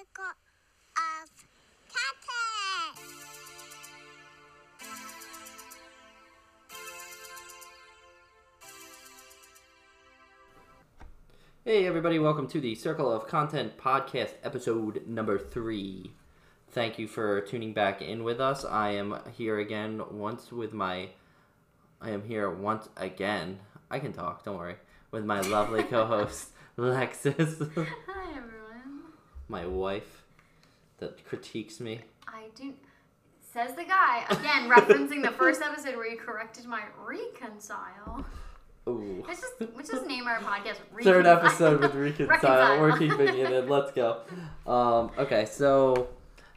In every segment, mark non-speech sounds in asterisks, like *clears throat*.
circle of. Hey, everybody, welcome to the Circle of Content podcast, episode number three. Thank you for tuning back in with us. I am here again once with my. I am here once again. I can talk, don't worry. With my lovely *laughs* co host, Lexus. *laughs* my wife that critiques me. I do. Says the guy again, referencing the first *laughs* episode where you corrected my reconcile. Ooh. Let's just let's just name our podcast. *laughs* Third episode with Reconcile. We're keeping it in. Let's go. Um, okay, so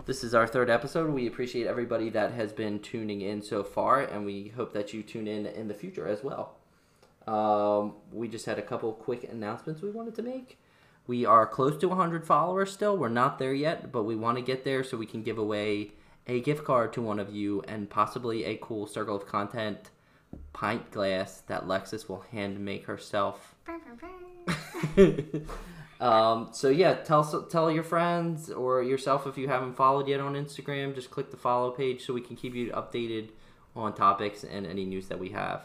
this is our third episode. We appreciate everybody that has been tuning in so far, and we hope that you tune in in the future as well. Um, we just had a couple quick announcements we wanted to make. We are close to 100 followers still. We're not there yet, but we want to get there so we can give away a gift card to one of you and possibly a cool Circle of Content pint glass that Lexus will hand make herself *laughs* um, so yeah, tell tell your friends or yourself if you haven't followed yet on Instagram. Just click the follow page so we can keep you updated on topics and any news that we have.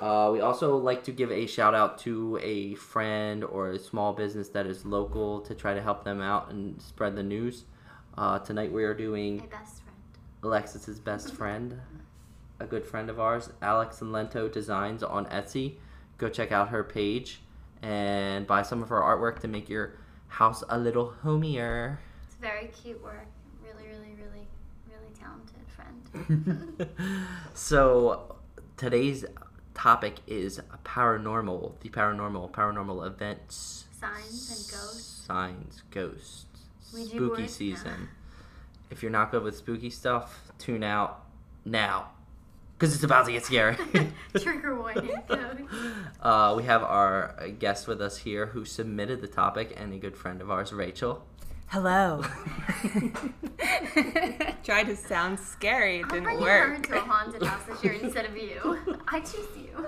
Uh, we also like to give a shout out to a friend or a small business that is local to try to help them out and spread the news. Uh, tonight we are doing My best friend. Alexis's best *laughs* friend, a good friend of ours, Alex and Lento Designs on Etsy. Go check out her page and buy some of her artwork to make your house a little homier. It's very cute work. Really, really, really, really talented friend. *laughs* so today's topic is paranormal, the paranormal, paranormal events, Signs and ghosts. signs, ghosts, Ouija spooky board? season. If you're not good with spooky stuff, tune out now because it's about to get scary. *laughs* Trigger warning. *laughs* Uh, we have our guest with us here who submitted the topic and a good friend of ours, Rachel. Hello. *laughs* Tried to sound scary. It I'll didn't bring her work. to a haunted house this year instead of you. I choose you.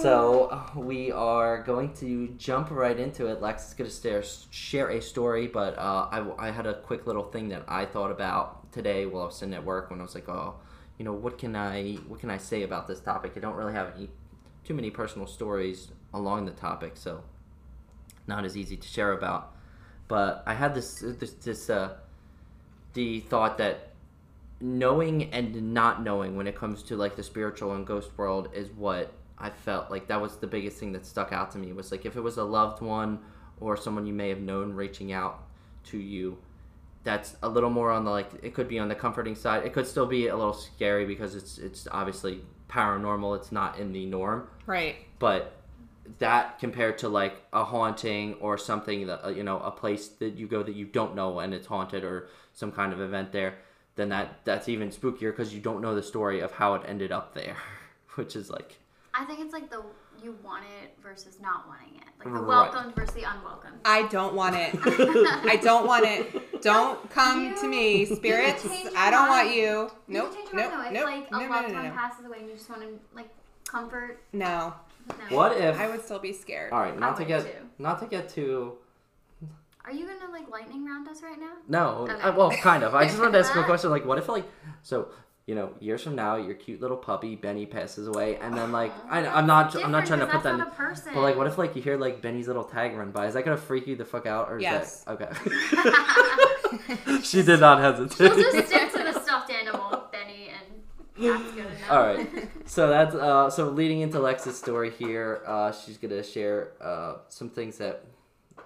So uh, we are going to jump right into it. Lex is going to share, share a story, but uh, I, I had a quick little thing that I thought about today while I was sitting at work when I was like, oh, you know, what can I what can I say about this topic? I don't really have any too many personal stories along the topic, so not as easy to share about. But I had this this this uh, the thought that knowing and not knowing when it comes to like the spiritual and ghost world is what I felt like that was the biggest thing that stuck out to me was like if it was a loved one or someone you may have known reaching out to you that's a little more on the like it could be on the comforting side. It could still be a little scary because it's it's obviously paranormal. It's not in the norm. Right. but that compared to like a haunting or something that uh, you know a place that you go that you don't know and it's haunted or some kind of event there then that that's even spookier because you don't know the story of how it ended up there *laughs* which is like I think it's like the you want it versus not wanting it. Like the Right. welcomed versus the unwelcome. I don't want it. *laughs* I don't want it. Don't come You- to me, spirits. can change your I don't want mind. you. You Nope. can change your Nope. mind, though. If Nope. like No, a no, loved no, one no, no. passes away and you just want to like comfort. No. No. what if I would still be scared. all right not to would get too. not to get too Are you gonna like lightning round us right now? No, Okay. uh, well, kind of. I just wanted to ask a *laughs* question. Like, what if, like, so you know, years from now, your cute little puppy Benny passes away, and then, like, I, I'm not, I'm not trying to put that. That's in, not a person. but like, what if, like, you hear like Benny's little tag run by? Is that gonna freak you the fuck out, or is Yes. that okay? *laughs* *laughs* she did not hesitate. That's good enough. All right. So that's uh, so leading into Lex's story here. Uh, she's gonna share uh, some things that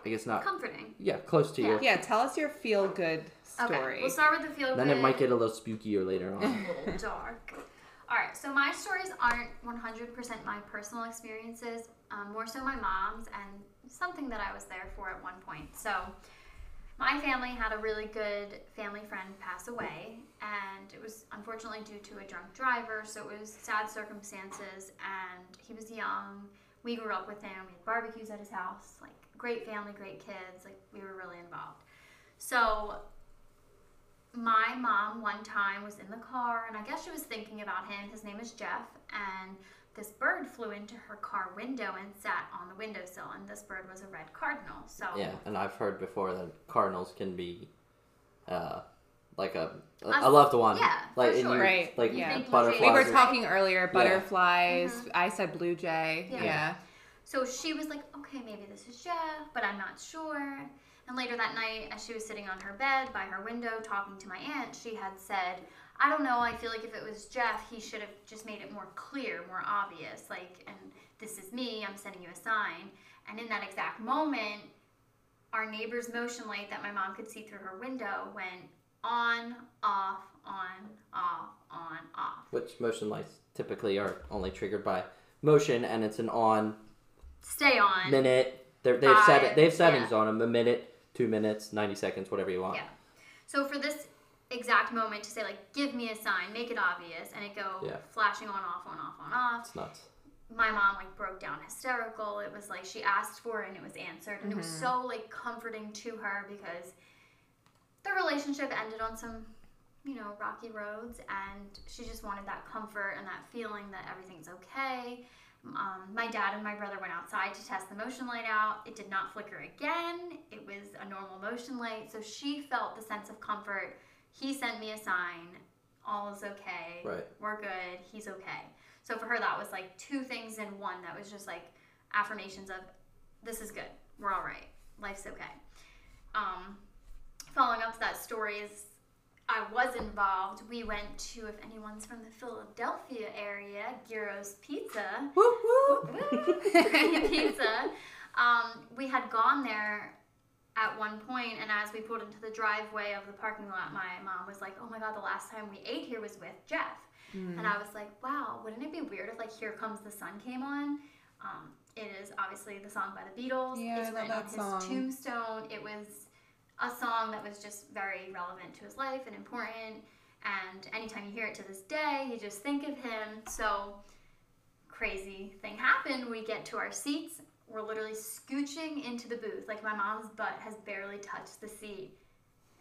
I guess not. Comforting. Yeah, close to you. Yeah, tell us your feel good story. Okay, story. we'll start with the feel good. Then good. it might get a little spookier later on. a *laughs* little dark. All right, so my stories aren't 100% my personal experiences, um, more so my mom's and something that I was there for at one point. So, my family had a really good family friend pass away, and it was unfortunately due to a drunk driver, so it was sad circumstances, and he was young. We grew up with him, we had barbecues at his house, like great family, great kids, like we were really involved. So, my mom one time was in the car and I guess she was thinking about him. His name is Jeff and this bird flew into her car window and sat on the windowsill, and this bird was a red cardinal. So Yeah, and I've heard before that cardinals can be, uh, like a a, A- a loved one. yeah, like for and you, sure. Right, like yeah. Butterflies. We were Flowers. talking earlier, butterflies. Mhm. I said blue jay. Yeah. Yeah. So she was like, okay, maybe this is Jeff, but I'm not sure. And later that night, as she was sitting on her bed by her window talking to my aunt, she had said, I don't know, I feel like if it was Jeff, he should have just made it more clear, more obvious. Like, and this is me, I'm sending you a sign. And in that exact moment, our neighbor's motion light that my mom could see through her window went on, off, on, off, on, off. Which motion lights typically are only triggered by motion, and it's an on Stay on. minute. They're, they've set it. They have settings yeah. on them: a minute, two minutes, ninety seconds, whatever you want. Yeah. So for this exact moment to say like, give me a sign, make it obvious, and it go Yeah. flashing on, off, on, off, on, off. It's nuts. My mom like broke down hysterical. It was like she asked for it and it was answered, and it was so like comforting to her because the relationship ended on some, you know, rocky roads, and she just wanted that comfort and that feeling that everything's okay. Um, my dad and my brother went outside to test the motion light out. It did not flicker again. It was a normal motion light. So she felt the sense of comfort. He sent me a sign. All is okay. Right. We're good. He's okay. So for her, that was like two things in one. That was just like affirmations of this is good. We're all right. Life's okay. Um, following up to that story is I was involved. We went to, if anyone's from the Philadelphia area, Giro's Pizza. Whoop, whoop. *laughs* pizza. Um, we had gone there at one point, and as we pulled into the driveway of the parking lot, my mom was like, "Oh my god, the last time we ate here was with Jeff," Hmm. and I was like, "Wow, wouldn't it be weird if like Here Comes the Sun came on?" Um, it is obviously the song by the Beatles. Yeah, it's I written on his song. tombstone. It was a song that was just very relevant to his life and important. And anytime you hear it to this day, you just think of him. So crazy thing happened. We get to our seats. We're literally scooching into the booth. Like my mom's butt has barely touched the seat.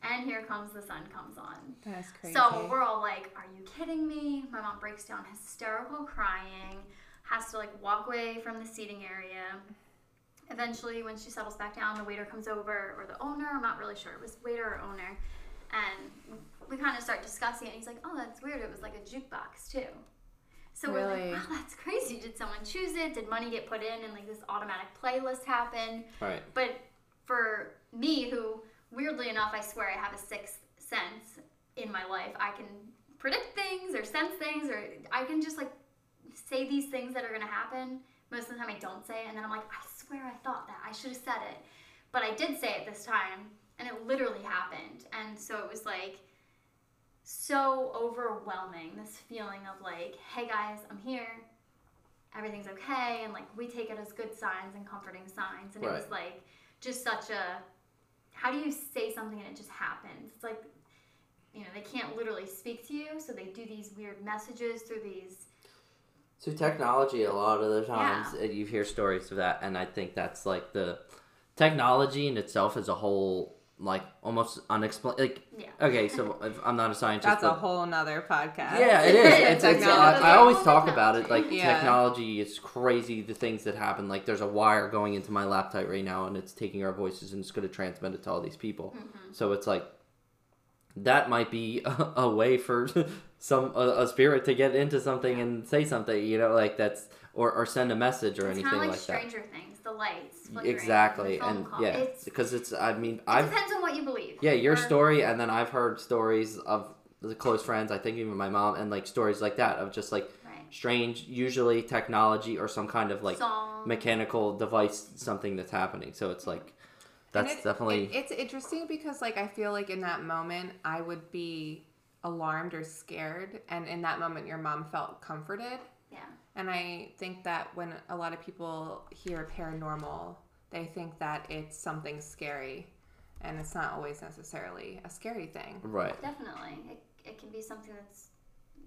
And here comes the sun comes on. That's crazy. So we're all like, Are you kidding me? My mom breaks down hysterical crying, has to like walk away from the seating area. Eventually, when she settles back down, the waiter comes over, or the owner, I'm not really sure, it was waiter or owner. And we kind of start discussing it. He's like, Oh, that's weird. It was like a jukebox, too. So we're like, wow, that's crazy. Did someone choose it? Did money get put in? And like this automatic playlist happen? Right. But for me, who weirdly enough, I swear I have a sixth sense in my life, I can predict things or sense things, or I can just like say these things that are gonna happen. Most of the time, I don't say it, and then I'm like, I swear I thought that. I should have said it. But I did say it this time, and it literally happened. And so it was like so overwhelming this feeling of like, hey guys, I'm here. Everything's okay. And like, we take it as good signs and comforting signs. And it was like just such a how do you say something and it just happens? It's like, you know, they can't literally speak to you, so they do these weird messages through these. So technology, a lot of the times uh, you hear stories of that, and I think that's like the technology in itself as a whole, like almost unexplained. Like, Yeah. okay, so if I'm not a scientist, That's a whole nother podcast. Yeah, it is. It's, it's, Technology. I, I always talk about it. Like Yeah. technology is crazy. The things that happen. Like there's a wire going into my laptop right now, and it's taking our voices and it's going to transmit it to all these people. Mm-hmm. So it's like that might be a, *laughs* a way for some a, a spirit to get into something and say something. You know, like that's or, or send a message or It's anything kind of like, like that. Stranger Things, the lights. Exactly, the phone and call. yeah, because it's. I mean, I've depends on what you believe. yeah, your Or- story, and then I've heard stories of the close friends. I think even my mom, and like stories like that of just like Right. strange, usually technology or some kind of like Song. mechanical device, something that's happening. So it's like that's it- definitely it- it's interesting because like I feel like in that moment I would be alarmed or scared, and in that moment your mom felt comforted. Yeah. And I think that when a lot of people hear paranormal, they think that it's something scary, and it's not always necessarily a scary thing. right. Definitely. It, it can be something that's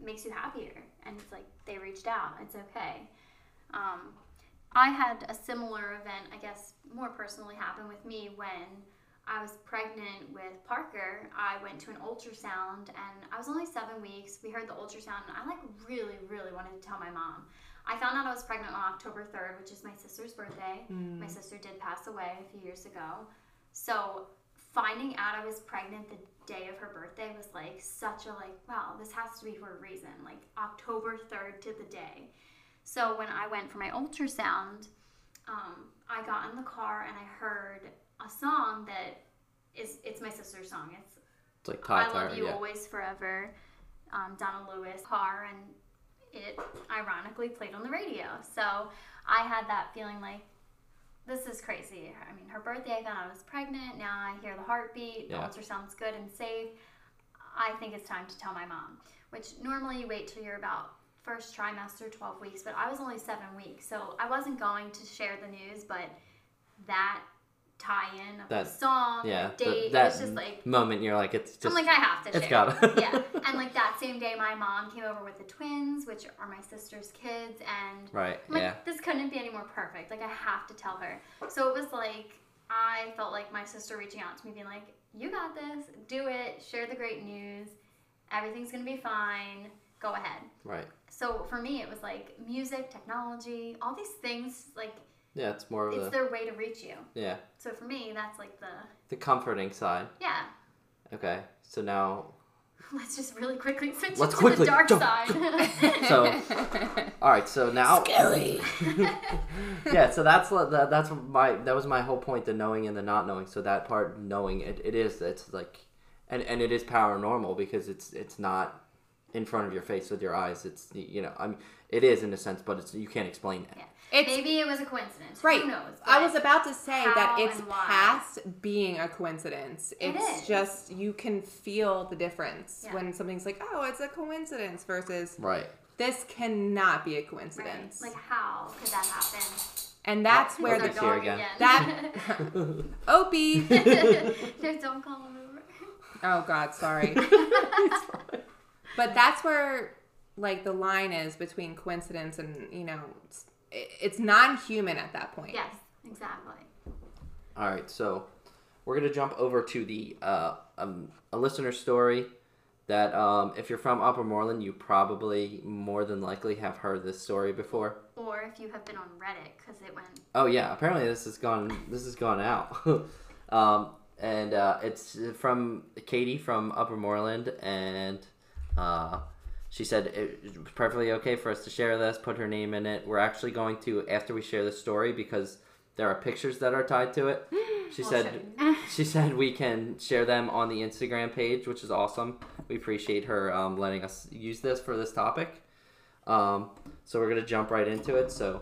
makes you happier and it's like they reached out. It's okay. Um, I had a similar event, I guess, more personally happen with me when I was pregnant with Parker. I went to an ultrasound and I was only seven weeks. We heard the ultrasound and I like really, really wanted to tell my mom. I found out I was pregnant on October 3rd, which is my sister's birthday. My sister did pass away a few years ago. So finding out I was pregnant the day of her birthday was like such a like, wow, this has to be for a reason. Like October 3rd to the day. So when I went for my ultrasound, um, I got in the car and I heard a song that is it's my sister's song. It's It's like I Todd Love You yeah. Always Forever, um, Donna Lewis car, and it ironically played on the radio. So I had that feeling like this is crazy. I mean, her birthday, I found out I was pregnant. Now I hear the heartbeat. The Yeah. ultrasound's good and safe. I think it's time to tell my mom. Which normally you wait till you're about first trimester, 12 weeks, but I was only seven weeks, so I wasn't going to share the news. But that tie-in of That- the song, Yeah, the date, that it was just like moment you're like, it's just I'm like, I have to it's share. gotta- *laughs* yeah. And like that same day, my mom came over with the twins, which are my sister's kids, and right, I'm like, yeah, this couldn't be any more perfect. Like, I have to tell her. So it was like, I felt like my sister reaching out to me, being like, you got this, do it, share the great news, everything's gonna be fine, go ahead. right, So for me, it was like music, technology, all these things, like, yeah. It's more of it's the their way to reach you. yeah, So for me, that's like the, the comforting side. yeah, Okay, so now *laughs* let's just really quickly switch Let's to quickly the dark jump. side. *laughs* so *laughs* all right, so now yeah, so that's that, that's my that was my whole point, the knowing and the not knowing. So that part knowing it, it is it's like, and and it is paranormal because it's it's not in front of your face with your eyes. It's you know I mean it is in a sense, but it's you can't explain it. Yeah. It's Maybe it was a coincidence. right. Who knows? I was about to say that it's past being a coincidence. It It's is. just you can feel the difference Yeah. when something's like, "Oh, it's a coincidence," versus Right. this cannot be a Right. coincidence. Like, how could that happen? and that's where the our dog again. That- *laughs* *laughs* Opie. *laughs* No, don't call him over. Oh God, sorry. but that's where like the line is between coincidence and you know it's, it's non-human at that point. Yes, exactly. All right, so we're gonna jump over to the uh, um, a listener story that um, if you're from Upper Moreland, you probably more than likely have heard this story before. Or if you have been on Reddit, because it went. Oh yeah, apparently this has gone this has gone out, *laughs* um, and uh, it's from Katie from Upper Moreland, and uh, she said it was perfectly okay for us to share this, put her name in it. We're actually going to after we share the story because there are pictures that are tied to it. *gasps* She Well, said *laughs* she said we can share them on the Instagram page, which is awesome. We appreciate her um, letting us use this for this topic. Um, so we're gonna jump right into it. So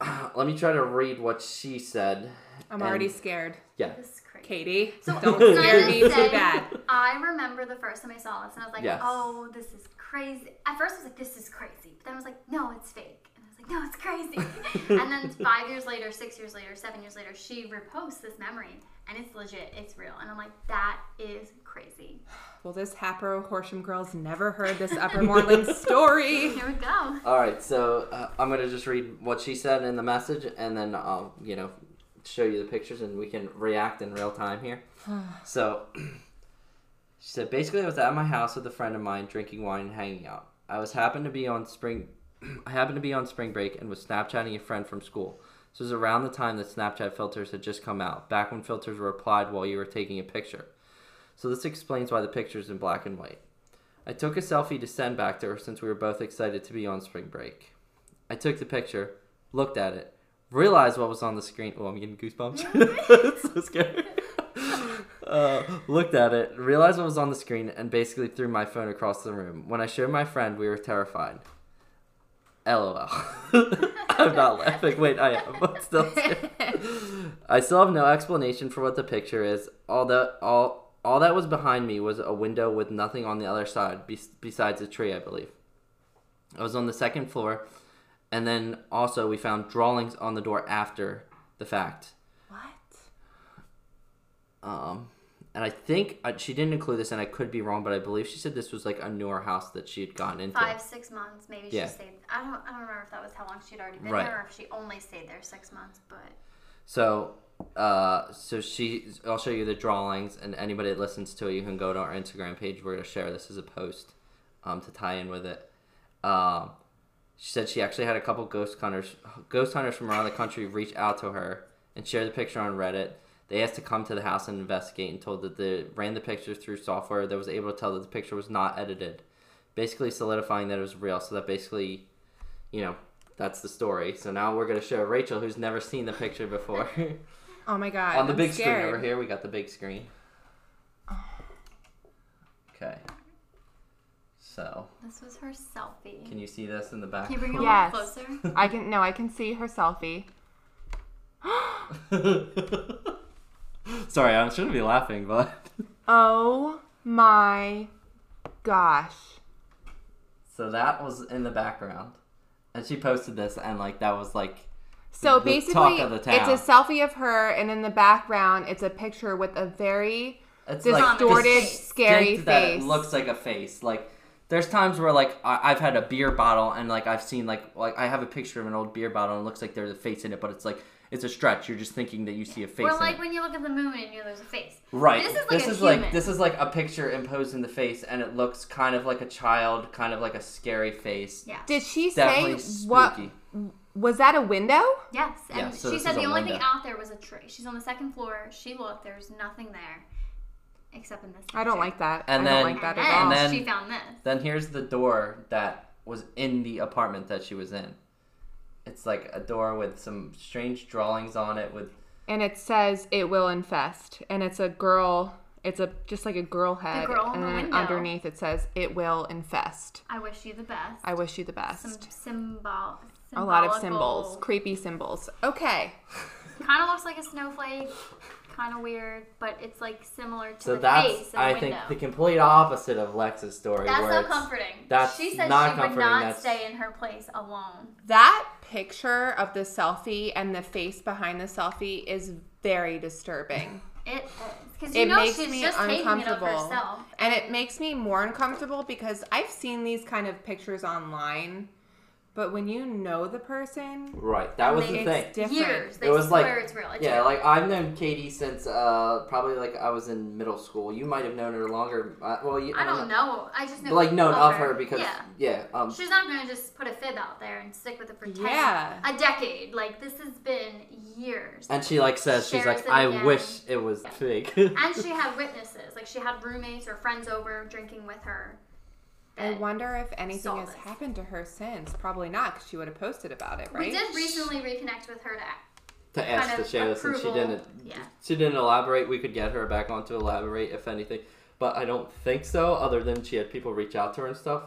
*clears throat* let me try to read what she said. I'm And- already scared, Yeah. This is crazy. Katie. So don't I scare just me too say, bad. I remember the first time I saw this, and I was like, Yes. "Oh, this is crazy." At first, I was like, "This is crazy," but then I was like, "No, it's fake." And I was like, "No, it's crazy." *laughs* and then five years later, six years later, seven years later, she reposts this memory, and it's legit. It's real, and I'm like, "That is crazy." *sighs* Well, this Hatboro Horsham girl's never heard this Upper Moreland *laughs* story. Here we go. All right. So uh, I'm gonna just read what she said in the message, and then I'll you know show you the pictures, and we can react in real time here. *sighs* so *clears throat* she said basically I was at my house with a friend of mine drinking wine and hanging out. I was happened to be on spring. *clears throat* I happened to be on spring break and was Snapchatting a friend from school. This was around the time that Snapchat filters had just come out, back when filters were applied while you were taking a picture. So this explains why the picture's in black and white. I took a selfie to send back to her since we were both excited to be on spring break. I took the picture, looked at it, realized what was on the screen. Oh, I'm getting goosebumps. *laughs* it's so scary. *laughs* Uh, looked at it, realized what was on the screen, and basically threw my phone across the room. When I showed my friend, we were terrified. LOL. *laughs* I'm not laughing. Wait, I am, but still. I still have no explanation for what the picture is. All that all all that was behind me was a window with nothing on the other side, be- besides a tree, I believe. I was on the second floor, and then also we found drawings on the door after the fact. What? Um, and I think uh, she didn't include this, and I could be wrong, but I believe she said this was like a newer house that she had gotten into. Five, six months, maybe Yeah. she stayed. I don't. I don't remember if that was how long she'd already been Right. there, or if she only stayed there six months. But So, uh, so she, I'll show you the drawings, and anybody that listens to it, you can go to our Instagram page. We're gonna share this as a post, um, to tie in with it. Um, She said she actually had a couple ghost hunters, ghost hunters from around the country reach out to her and share the picture on Reddit. They asked to come to the house and investigate, and told that they ran the picture through software that was able to tell that the picture was not edited, basically solidifying that it was real. So that basically, you know, that's the story. So now we're gonna show Rachel, who's never seen the picture before, *laughs* Oh my god. on the I'm big screen over here. We got the big screen. Oh. Okay. So, This was her selfie. can you see this in the back? Can you bring it Yes. a little closer? I can no, I can see her selfie. *laughs* Sorry, I shouldn't be laughing, but *laughs* Oh my gosh. so that was in the background, and she posted this, and like that was like So The basically, talk of the town. it's a selfie of her, and in the background, it's a picture with a very it's distorted, like scary distinct that face. it looks like a face. Like there's times where like I- I've had a beer bottle, and like I've seen like like I have a picture of an old beer bottle, and it looks like there's a face in it, but it's like it's a stretch. You're just thinking that you see a face. Or like it. when you look at the moon and you know there's a face. Right. This is like this a is human. like this is like a picture imposed in the face, and it looks kind of like a child, kind of like a scary face. Yeah. Did she Definitely say what was that a window? Yes. And Yeah, so she said the a only thing out there was a tree. She's on the second floor. She looked. There's nothing there, except in this. I don't like that. And I then- don't like that and at then all. And then- she found this. Then here's the door that was in the apartment that she was in. It's like a door with some strange drawings on it with and it says it will infest, and it's a girl. It's a just like a girl head, girl in and the then window. underneath it says it will infest. I wish you the best. I wish you the best. Some symbol. a lot of symbols, creepy symbols. Okay, Kind of looks like a snowflake. Kind of weird, but it's like similar to so the that's face in the I window. think the complete opposite of Lex's story. That's where so it's- comforting. that's she said not she would comforting, not that's- stay in her place alone. that picture of the selfie and the face behind the selfie is very disturbing. It is because you it know makes she's me just taking it of uncomfortable herself. and it makes me more uncomfortable because i've seen these kind of pictures online but when you know the person Right. That was the thing. different Years. They It was swear like- it's real. It's Yeah, real. like I've known Katie since uh probably like I was in middle school. You might have known her longer. Uh, well, you, I don't know. I just know. Like known of her because yeah. yeah, um, She's not gonna just put a fib out there and stick with it for ten, Yeah. a decade. Like this has been years. and she like says she's like I again. wish it was fake. *laughs* and she had witnesses. Like she had roommates or friends over drinking with her. I wonder if anything has this. happened to her since probably not because she would have posted about it right We did recently reconnect with her to to ask kind to of share this, and she didn't. Yeah. She didn't elaborate. We could get her back on to elaborate if anything, but I don't think so. Other than she had people reach out to her and stuff.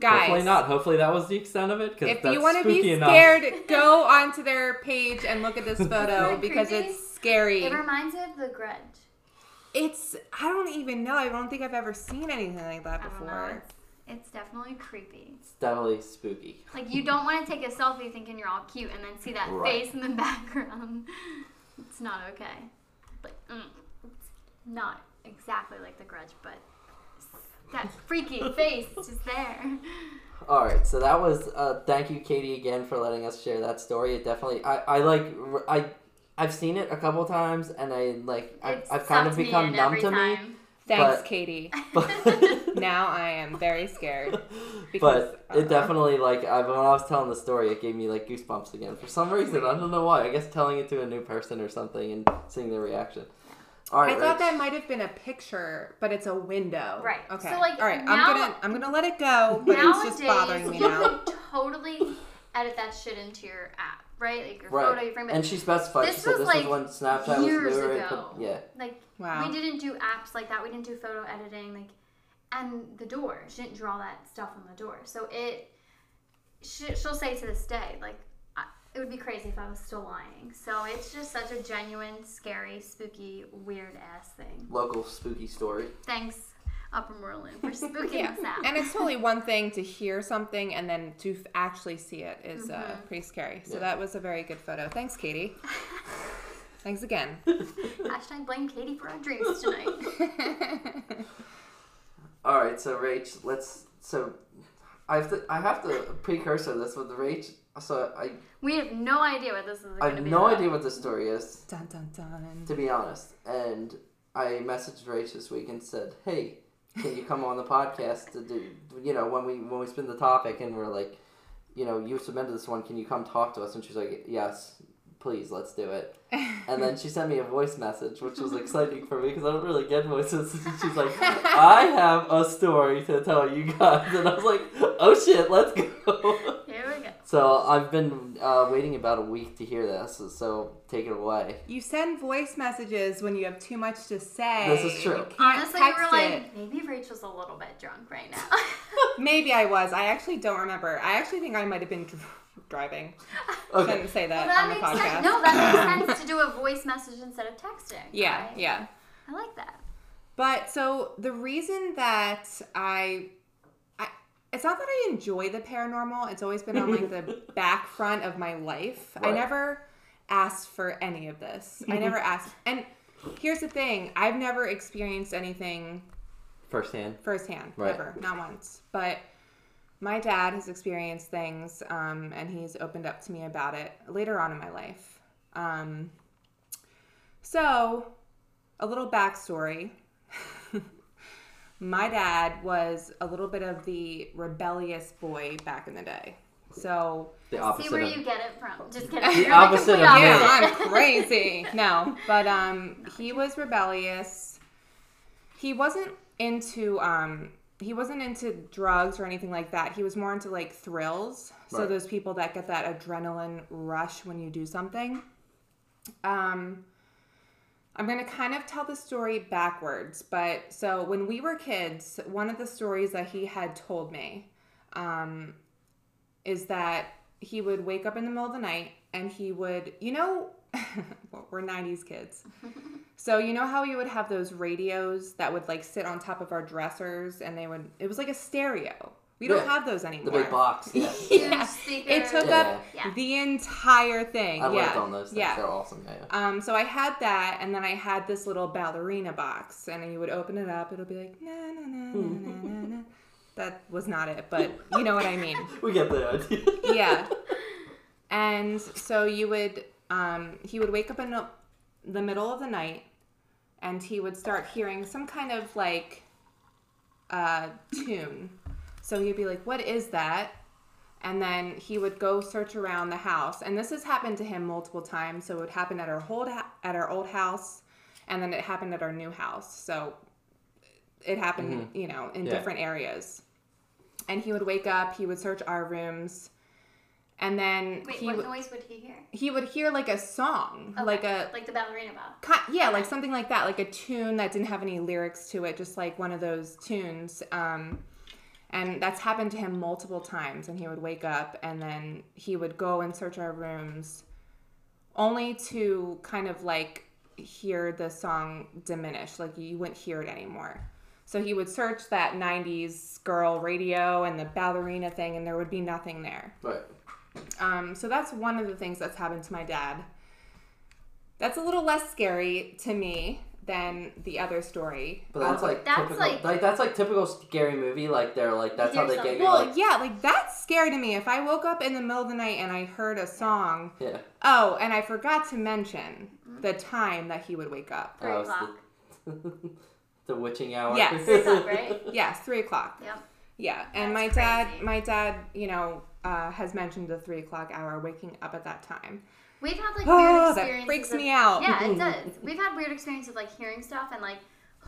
guys Hopefully not. Hopefully that was the extent of it. Because if that's you want to spooky be enough. scared *laughs* go onto their page and look at this *laughs* photo because creepy? it's scary It reminds me of the Grudge. it's i don't even know i don't think i've ever seen anything like that I don't know. before It's, definitely creepy. It's definitely spooky. Like you don't want to take a selfie thinking you're all cute and then see that Right. face in the *laughs* background. It's not okay. Like mm, it's not exactly like the Grudge, but that freaky *laughs* face is just there. All right, so that was. Uh, thank you, Katie, again for letting us share that story. It definitely. I, I like. I. I've seen it a couple times, and I like. I've, I've kind of become numb to me. Time. thanks But- katie But, *laughs* now i am very scared because but it uh, definitely like I, when I was telling the story, it gave me like goosebumps again for some reason. I don't know why. I guess telling it to a new person or something and seeing their reaction. All right, I thought Rach. that might have been a picture, but it's a window. Right. Okay. So, like, all right. now- I'm gonna I'm gonna let it go, but Nowadays, it's just bothering me now. you now. could totally edit that shit into your app, right? Like your Right. photo, your frame. And she specified. This she said was, this like, was when Snapchat years was ago. put- yeah. like Wow. we didn't do apps like that. We didn't do photo editing, like, and the door. She didn't draw that stuff on the door. So it, she, she'll say to this day, like, I, it would be crazy if I was still lying. So it's just such a genuine, scary, spooky, weird ass thing. Local spooky story. Thanks, Upper Moreland, for spooking Yeah. us out. And it's totally one thing to hear something and then to f- actually see it is uh, Mm-hmm. pretty scary. So Yeah. that was a very good photo. Thanks, Katie. *laughs* Thanks again. Hashtag blame Katie for our dreams tonight. *laughs* All right, so Rach, let's. So, I have to. I have to precursor this with Rach. So I. we have no idea what this is. I gonna have be no about. idea what the story is, dun dun dun. to be honest. And I messaged Rach this week and said, "Hey, can you come on the podcast to do? You know, when we when we spin the topic and we're like, you know, you submitted this one. Can you come talk to us? And she's like, yes, please, let's do it. And then she sent me a voice message, which was exciting for me because I don't really get voices. *laughs* She's like, I have a story to tell you guys. And I was like, oh shit, let's go. *laughs* Here we go. So I've been uh, waiting about a week to hear this, so take it away. You send voice messages when you have too much to say. This is true. Honestly, we text were like, it. maybe Rachel's a little bit drunk right now. *laughs* Maybe I was. I actually don't remember. I actually think I might have been dr- driving. *laughs* Okay. Shouldn't say well, that, that on the makes podcast. sense. No, that makes *laughs* sense to do a voice message instead of texting. Yeah, right? yeah. I like that. But so the reason that I, I, it's not that I enjoy the paranormal. It's always been on like the *laughs* back front of my life. I never asked for any of this. I never asked. And here's the thing: I've never experienced anything Firsthand. firsthand, Right. never, not once. But my dad has experienced things, um, and he's opened up to me about it later on in my life. Um, so, a little backstory. *laughs* my dad was a little bit of the rebellious boy back in the day. So, The See where of you get it from. Just kidding. The *laughs* You're opposite complete of me. yeah. I'm crazy. No, but um, he was rebellious. He wasn't into um, he wasn't into drugs or anything like that. He was more into like thrills. So those people that get that adrenaline rush when you do something. Um, I'm gonna kind of tell the story backwards, but so when we were kids, one of the stories that he had told me, um, is that he would wake up in the middle of the night and he would, you know, *laughs* well, we're 90s kids. *laughs* So, you know how you would have those radios that would like sit on top of our dressers and they would, it was like a stereo. We don't Yeah. have those anymore. the big box. *laughs* Yeah. Yeah. Speakers. It took Yeah. up Yeah. the entire thing. I lived yeah. on those things. Yeah. They're awesome. Yeah. yeah. Um, so I had that, and then I had this little ballerina box, and you would open it up. It'll be like na na na na na na. na. *laughs* That was not it, but you know what I mean. *laughs* We get the idea. Yeah. And so you would, um, he would wake up in the, the middle of the night, and he would start hearing some kind of like uh, tune. So he'd be like, "What is that?" And then he would go search around the house, and this has happened to him multiple times. So it would happen at our old ha- at our old house, and then it happened at our new house. So it happened, you know, in Yeah. different areas. And he would wake up, he would search our rooms, and then Wait, he what would noise would he hear? he would hear like a song, Okay, like a like the ballerina box. Ki- yeah, like something like that, like a tune that didn't have any lyrics to it, just like one of those tunes. Um, and that's happened to him multiple times. And he would wake up and then he would go and search our rooms, only to kind of like hear the song diminish. Like you wouldn't hear it anymore. So he would search that 90s girl radio and the ballerina thing, and there would be nothing there. Right. Um, so that's one of the things that's happened to my dad. That's a little less scary to me than the other story. But that's Um, like That's typical. like- Like, that's like typical scary movie. Like they're like that's how Here's they get you. well, Like yeah, like that's scary to me. If I woke up in the middle of the night and I heard a song, yeah. oh, and I forgot to mention the time that he would wake up. Three Oh, it's the- o'clock. *laughs* the witching hour. Yes. Three o'clock, right? *laughs* Yes, three o'clock. Yep. Yeah, and That's my dad, my dad, you know, uh, has mentioned the three o'clock hour, waking up at that time. We've had like Oh, weird ah, that experiences. freaks of- me out. Yeah, it mm-hmm. does. We've had weird experiences of like hearing stuff and like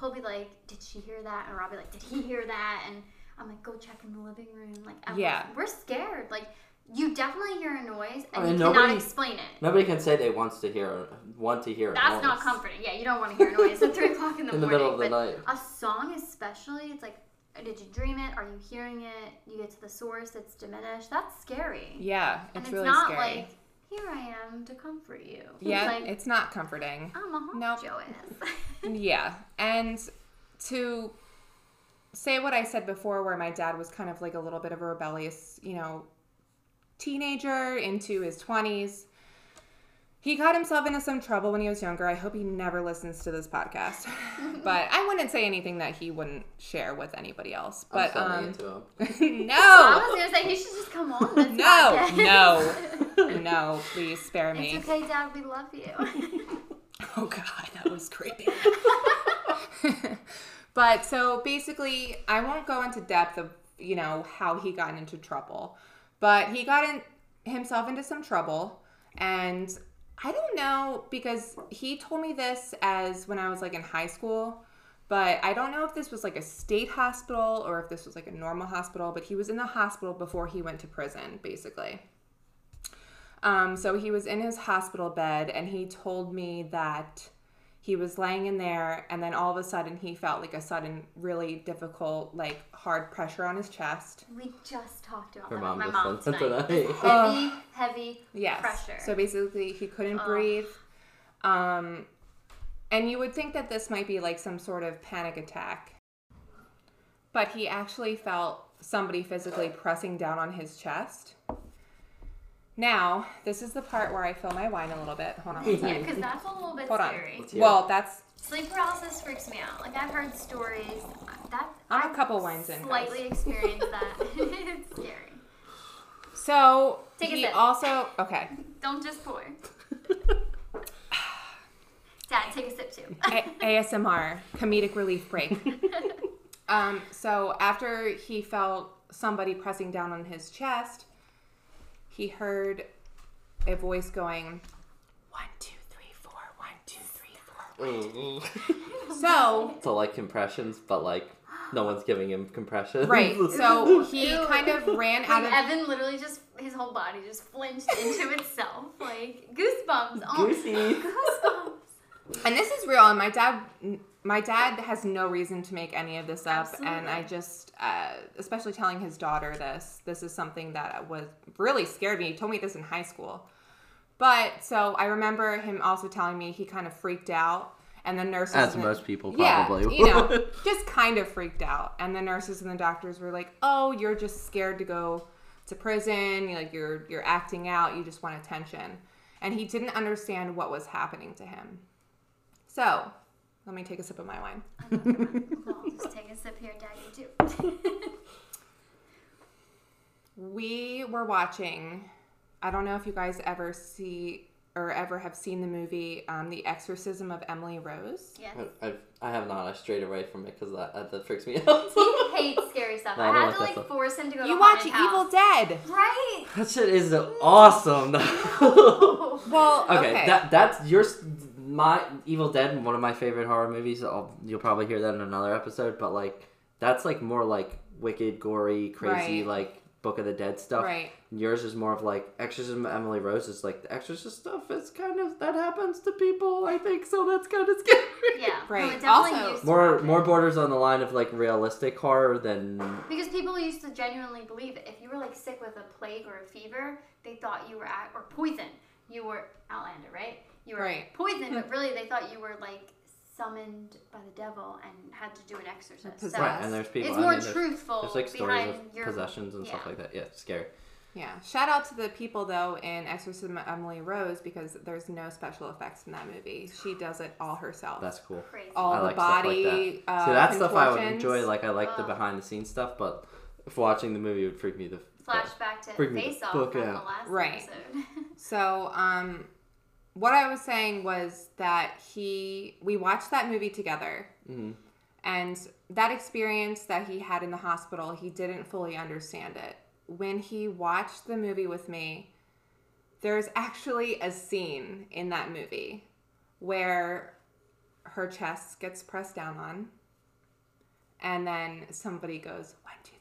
he'll be like, "Did she hear that?" And Rob be like, "Did he hear that?" And I'm like, "Go check in the living room." Like, I'm- Yeah. we're scared. Like, you definitely hear a noise and I mean, you cannot nobody- explain it. Nobody can say they wants to hear want to hear. a That's not comforting. Yeah, you don't want to hear a noise at three o'clock in the *laughs* in the morning. middle of the but night. a song, especially, it's like, did you dream it? Are you hearing it? You get to the source, it's diminished. That's scary. Yeah, and it's it's really not scary. like, here I am to comfort you. yeah, It's like, it's not comforting. I'm a home Nope. *laughs* Yeah, and to say what I said before, where my dad was kind of like a little bit of a rebellious, you know, teenager into his 20s. He got himself into some trouble when he was younger. I hope he never listens to this podcast. *laughs* but I wouldn't say anything that he wouldn't share with anybody else. But um, him. *laughs* I no, was gonna say he should just come on. This *laughs* no, no, no, please spare me. It's okay, Dad. We love you. Oh god, that was creepy. but so basically, I won't go into depth of, you know, how he got into trouble. But he got in, himself into some trouble. And I don't know because he told me this as when I was like in high school. But I don't know if this was like a state hospital or if this was like a normal hospital. But he was in the hospital before he went to prison, basically. Um, so he was in his hospital bed and he told me that he was laying in there and then all of a sudden he felt like a sudden really difficult like hard pressure on his chest We just talked about Her that mom with my mom tonight. tonight. Heavy, *laughs* heavy yes pressure. so basically he couldn't Ugh. breathe um and you would think that this might be like some sort of panic attack but he actually felt somebody physically pressing down on his chest now this is the part where i fill my wine a little bit hold on one yeah, second. because that's a little bit hold on scary. Let's hear well that's Sleep paralysis freaks me out. Like I've heard stories that I'm a I've couple wines in, guys. Slightly experienced that. *laughs* it's scary. so Take a he sip. also okay Don't just pour. *laughs* Dad, take a sip too. A- ASMR comedic relief break. *laughs* um, so after he felt somebody pressing down on his chest, he heard a voice going, one, two, three, four, one, two, three, four. Mm-hmm. So, so like compressions, but like no one's giving him compressions. right. *laughs* So he Ew. kind of ran out Like of. Evan literally just his whole body just flinched into *laughs* itself. Like goosebumps. Oh, Goosey. goosebumps. And this is real. And my dad, my dad has no reason to make any of this up. And I just, uh, especially telling his daughter this, this is something that was really scared me. He told me this in high school. But so I remember him also telling me he kind of freaked out. And the nurses, As and the- most people yeah, probably you know, *laughs* just kind of freaked out. And the nurses and the doctors were like, "Oh, you're just scared to go to prison. You're like you're you're acting out. You just want attention." And he didn't understand what was happening to him. So, let me take a sip of my wine. I'll just take a sip here, Daddy too. *laughs* We were watching. I don't know if you guys ever see or ever have seen the movie um, "The Exorcism of Emily Rose." yes. I, I've, I have not. I strayed away from it because that, that, that freaks me *laughs* out. He hates scary stuff. No, I I don't had like to that like stuff. force him to go You to watch haunted Evil. Dead. Right? that shit is awesome. *laughs* Well, okay, okay. that that's your s- my Evil Dead, one of my favorite horror movies. I'll, you'll probably hear that in another episode, but like that's like more like wicked, gory, crazy, Right. like Book of the Dead stuff. Right. Yours is more of like Exorcism of Emily Rose is like the Exorcist stuff is kind of that happens to people, I think, so that's kind of *laughs* scary. Yeah. Right. No, definitely Also- used More happen. more borders on the line of like realistic horror than Because people used to genuinely believe it. If you were like sick with a plague or a fever, they thought you were at or poison. You were Outlander, right? You were Right. poisoned, but *laughs* really they thought you were like summoned by the devil and had to do an exorcism. So right. And there's people. it's I more mean, there's, truthful. there's like stories behind of your, possessions and stuff like that. Yeah, scary. Yeah. Shout out to the people though in Exorcism of Emily Rose because there's no special effects in that movie. She does it all herself. That's cool. Crazy. all I the like stuff like body. that. uh, See, that stuff I would enjoy. Like I like the behind the scenes stuff, but if watching the movie would freak me the Flashback to Bring me the Face Off fuck from the last Right. episode. *laughs* So, um, what I was saying was that he, we watched that movie together, Mhm. and that experience that he had in the hospital, he didn't fully understand it. When he watched the movie with me, there's actually a scene in that movie where her chest gets pressed down on, and then somebody goes one, two.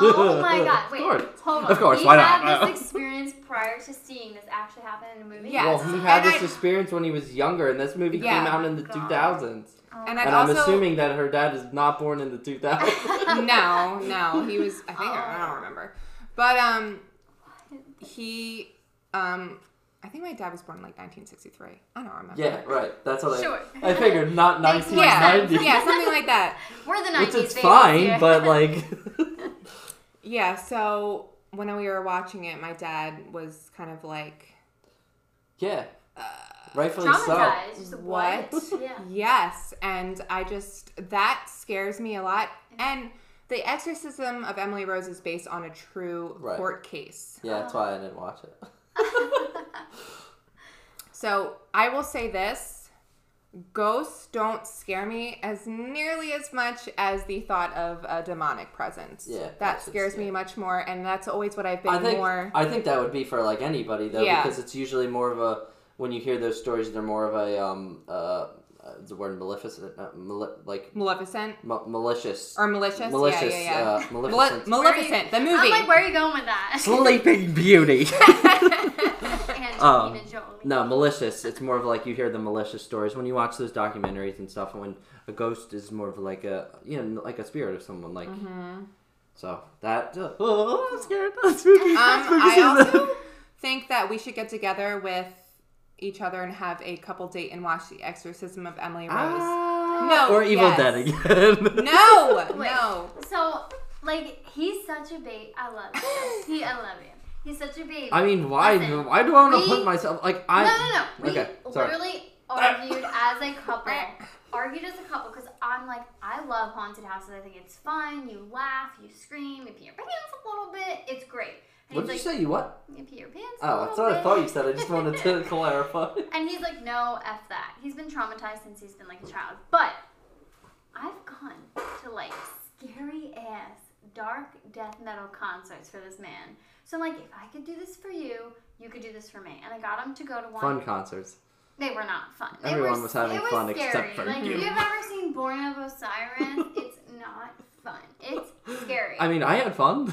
Oh *laughs* my god! Wait, Of course. hold on. Of course, He why had this *laughs* experience prior to seeing this actually happen in a movie. Yeah. Well, he had And this I- experience when he was younger, and this movie Yeah. came out in the God. 2000s. Oh And I've And I'm also- assuming that her dad is not born in the 2000s. *laughs* no, no, he was. I think I Oh. don't remember, but um, he um, I think my dad was born in like 1963. I don't remember. yeah, right. That's what Sure. I. I figured not Makes more Yeah, yeah, something like that. We're the 90s. Which is fine, but like. Yeah. So when we were watching it, my dad was kind of like, yeah. Uh, Rightfully so. What? what? Yeah. *laughs* "Yes," and I just that scares me a lot. And the Exorcism of Emily Rose is based on a true Right. court case. Yeah, that's why I didn't watch it. *laughs* *laughs* So I will say this. Ghosts don't scare me as nearly as much as the thought of a demonic presence. Yeah, that scares scary. me much more, and that's always what I've been I think more. I think that would be for like anybody though, Yeah. because it's usually more of a when you hear those stories, they're more of a um uh, uh the word maleficent, uh, mali- like Maleficent ma- malicious, or malicious? malicious, yeah, yeah, yeah. uh, Male- maleficent, Maleficent, the movie. I'm like, where are you going with that? Sleeping Beauty. *laughs* *laughs* Angelina Um, Jolie. no, malicious. It's more of like you hear the malicious stories when you watch those documentaries and stuff. And when a ghost is more of like a you know like a spirit of someone like. Mm-hmm. So that. Uh, oh, I'm scared. That's spooky. Um, Spooky I also *laughs* think that we should get together with each other and have a couple date and watch The Exorcism of Emily Rose. Ah, No, Or Evil yes. Dead again. *laughs* no, *laughs* Wait. no. So, like, he's such a bait. I love him. He, I love you. He's such a baby. I mean, why? Listen, why do I want to put myself like I? no, no, no. We Okay, sorry. literally argued as a couple. argued as a couple because I'm like, I love haunted houses. I think it's fun. You laugh, you scream, you pee your pants a little bit. It's great. And What did you he's say? You what? You pee your pants. Oh, little that's what I thought you said. I just wanted to *laughs* clarify. And he's like, no, F that. He's been traumatized since he's been like a child. But I've gone to like scary ass, dark death metal concerts for this man. So I'm like, if I could do this for you, you could do this for me. And I got him to go to one. Fun concerts. They were not fun. They Everyone were, was having was fun scary. except for like, you. If you've ever seen Born of Osiris, *laughs* it's not fun. It's scary. I mean, I had fun.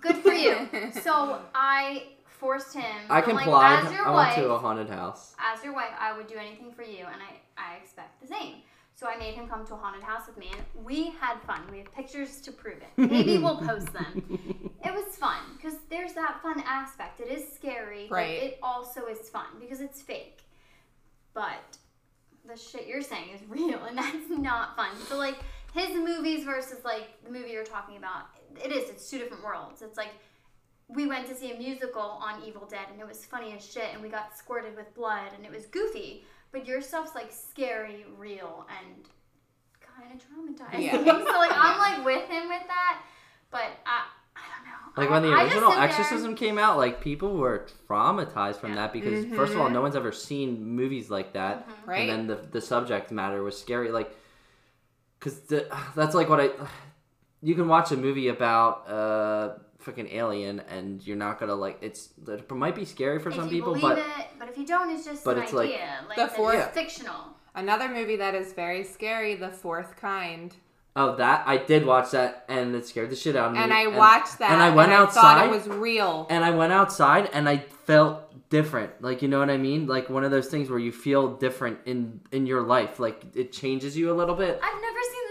Good for you. *laughs* So I forced him. I like, complied. your I wife, went to a haunted house. as your wife, I would do anything for you, and I, I expect the same. So I made him come to a haunted house with me, and we had fun. We have pictures to prove it. *laughs* Maybe we'll post them. It was fun because there's that fun aspect. It is scary, Right. but it also is fun because it's fake. But the shit you're saying is *laughs* real, and that's not fun. So like his movies versus like the movie you're talking about, it is. It's two different worlds. It's like we went to see a musical on Evil Dead and it was funny as shit and we got squirted with blood and it was goofy. But your stuff's like scary, real, and kind of traumatizing. Yeah. *laughs* so like I'm like with him with that, but I I don't know. Like when the original sit there- Exorcism came out, like people were traumatized from Yeah. that because first of all, Mhm. no one's ever seen movies like that, Right? and then the the subject matter was scary. Like, cause *sighs* that's like what I. *sighs* You can watch a movie about uh freaking alien, and you're not gonna like it's. It might be scary for if some you people, believe but it, but if you don't, it's just but an it's like- idea. Like, The fourth- it's fictional. Another movie that is very scary, The Fourth Kind. oh, that I did watch that, and it scared the shit out of me. And I watched that and I went thought outside. it was real. and I went outside and I felt different. Like you know what I mean? Like one of those things where you feel different in in your life. Like it changes you a little bit. I've never seen this movie.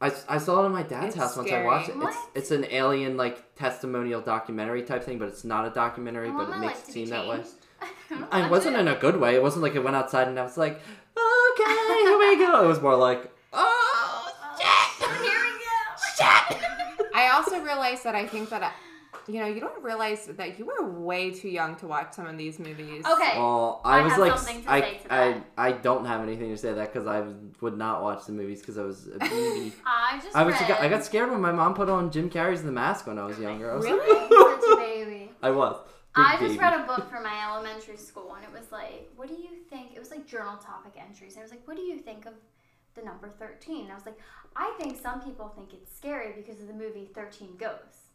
I, I saw it at my dad's It's house once I watched it. What? It's it's an alien like testimonial documentary type thing, but it's not a documentary, oh, but it makes it seem that way. *laughs* I wasn't it. in a good way. It wasn't like it went outside and I was like, okay, here we go. It was more like, oh, oh shit, Here we go. *laughs* I also realized that I think that, you know, you don't realize that you were way too young to watch some of these movies. Okay. Well, I, I was have like, something to I, say to I, that. I don't have anything to say to that because I would not watch the movies because I was a baby. *laughs* I just I was, read. I got scared when my mom put on Jim Carrey's The Mask when I was younger. I was Really? like, Such a *laughs* baby. I was. Big I just baby. read a book *laughs* for my elementary school, and it was like, "What do you think?" It was like journal topic entries. And it was like, "What do you think of the number 13?" And I was like, "I think some people think it's scary because of the movie 13 Ghosts."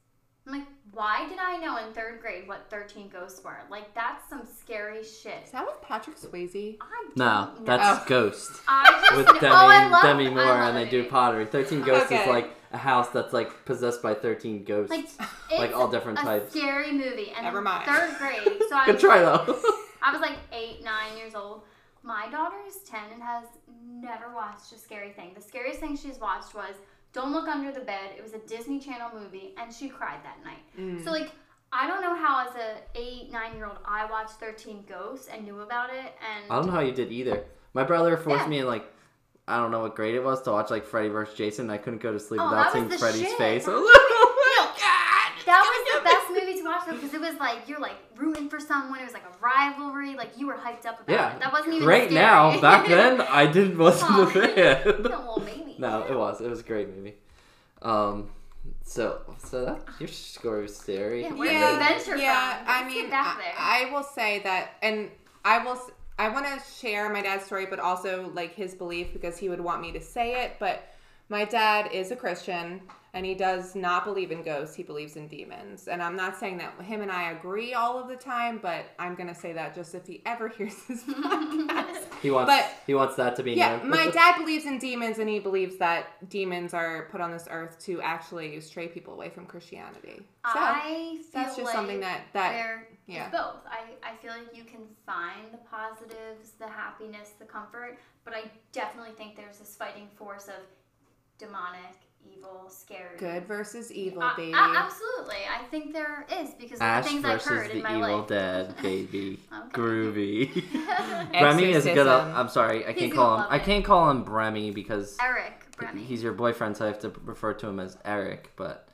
I'm like, "Why did I know in third grade what 13 Ghosts were? Like, that's some scary shit." Is that with Patrick Swayze? I No, don't know. that's Oh. Ghost. *laughs* I just With Demi, oh, I love, Demi I Moore, love and they it. do pottery. 13 *laughs* Ghosts is like a house that's like possessed by 13 ghosts. Like, *laughs* Like it's all different a types. scary movie. And Never in mind. Third grade, so I Good was try like- though. I was like eight, nine years old. My daughter is 10 and has never watched a scary thing. The scariest thing she's watched was Don't Look Under the Bed. It was a Disney Channel movie, and she cried that night. Mm. So, like, I don't know how, as a eight, nine year old, I watched 13 Ghosts and knew about it. And I don't know how you did either. My brother forced Yeah. me in like I don't know what grade it was to watch like Freddy vs. Jason. And I couldn't go to sleep Oh, without seeing Freddy's shit. face. That was was- oh my god! that was the get me." Best movie to watch though, because it was like you're like rooting for someone. It was like a rivalry. Like you were hyped up about Yeah, it. That wasn't even Great scary. now. Back then, I *laughs* didn't wasn't Aw, a fan. you're a little baby. no, it was. It was a great movie. Um, so so that your story was scary. Yeah, Where's the adventure yeah, from? I mean, get back there. I, I will say that, and I will. s- I want to share my dad's story, but also like his belief because he would want me to say it. But my dad is a Christian and he does not believe in ghosts. He believes in demons. And I'm not saying that him and I agree all of the time, but I'm going to say that just if he ever *laughs* hears this *laughs* podcast. He wants But- he wants that to be Yeah, known. my *laughs* dad believes in demons, and he believes that demons are put on this earth to actually stray people away from Christianity. So I feel that's just like something that that there yeah. both. I, I feel like you can find the positives, the happiness, the comfort, but I definitely think there's this fighting force of demonic, evil, scary. good versus evil, Uh, baby. uh, absolutely. I think there is because of Ash the things I've heard the in my life. Evil life. Dead, *laughs* baby. Okay. Groovy. *laughs* Bremy is good. Exorcism. I'm sorry, I He's can't call him. love I can't call him Bremy because Eric Bremy. he's your boyfriend, so I have to refer to him as Eric. But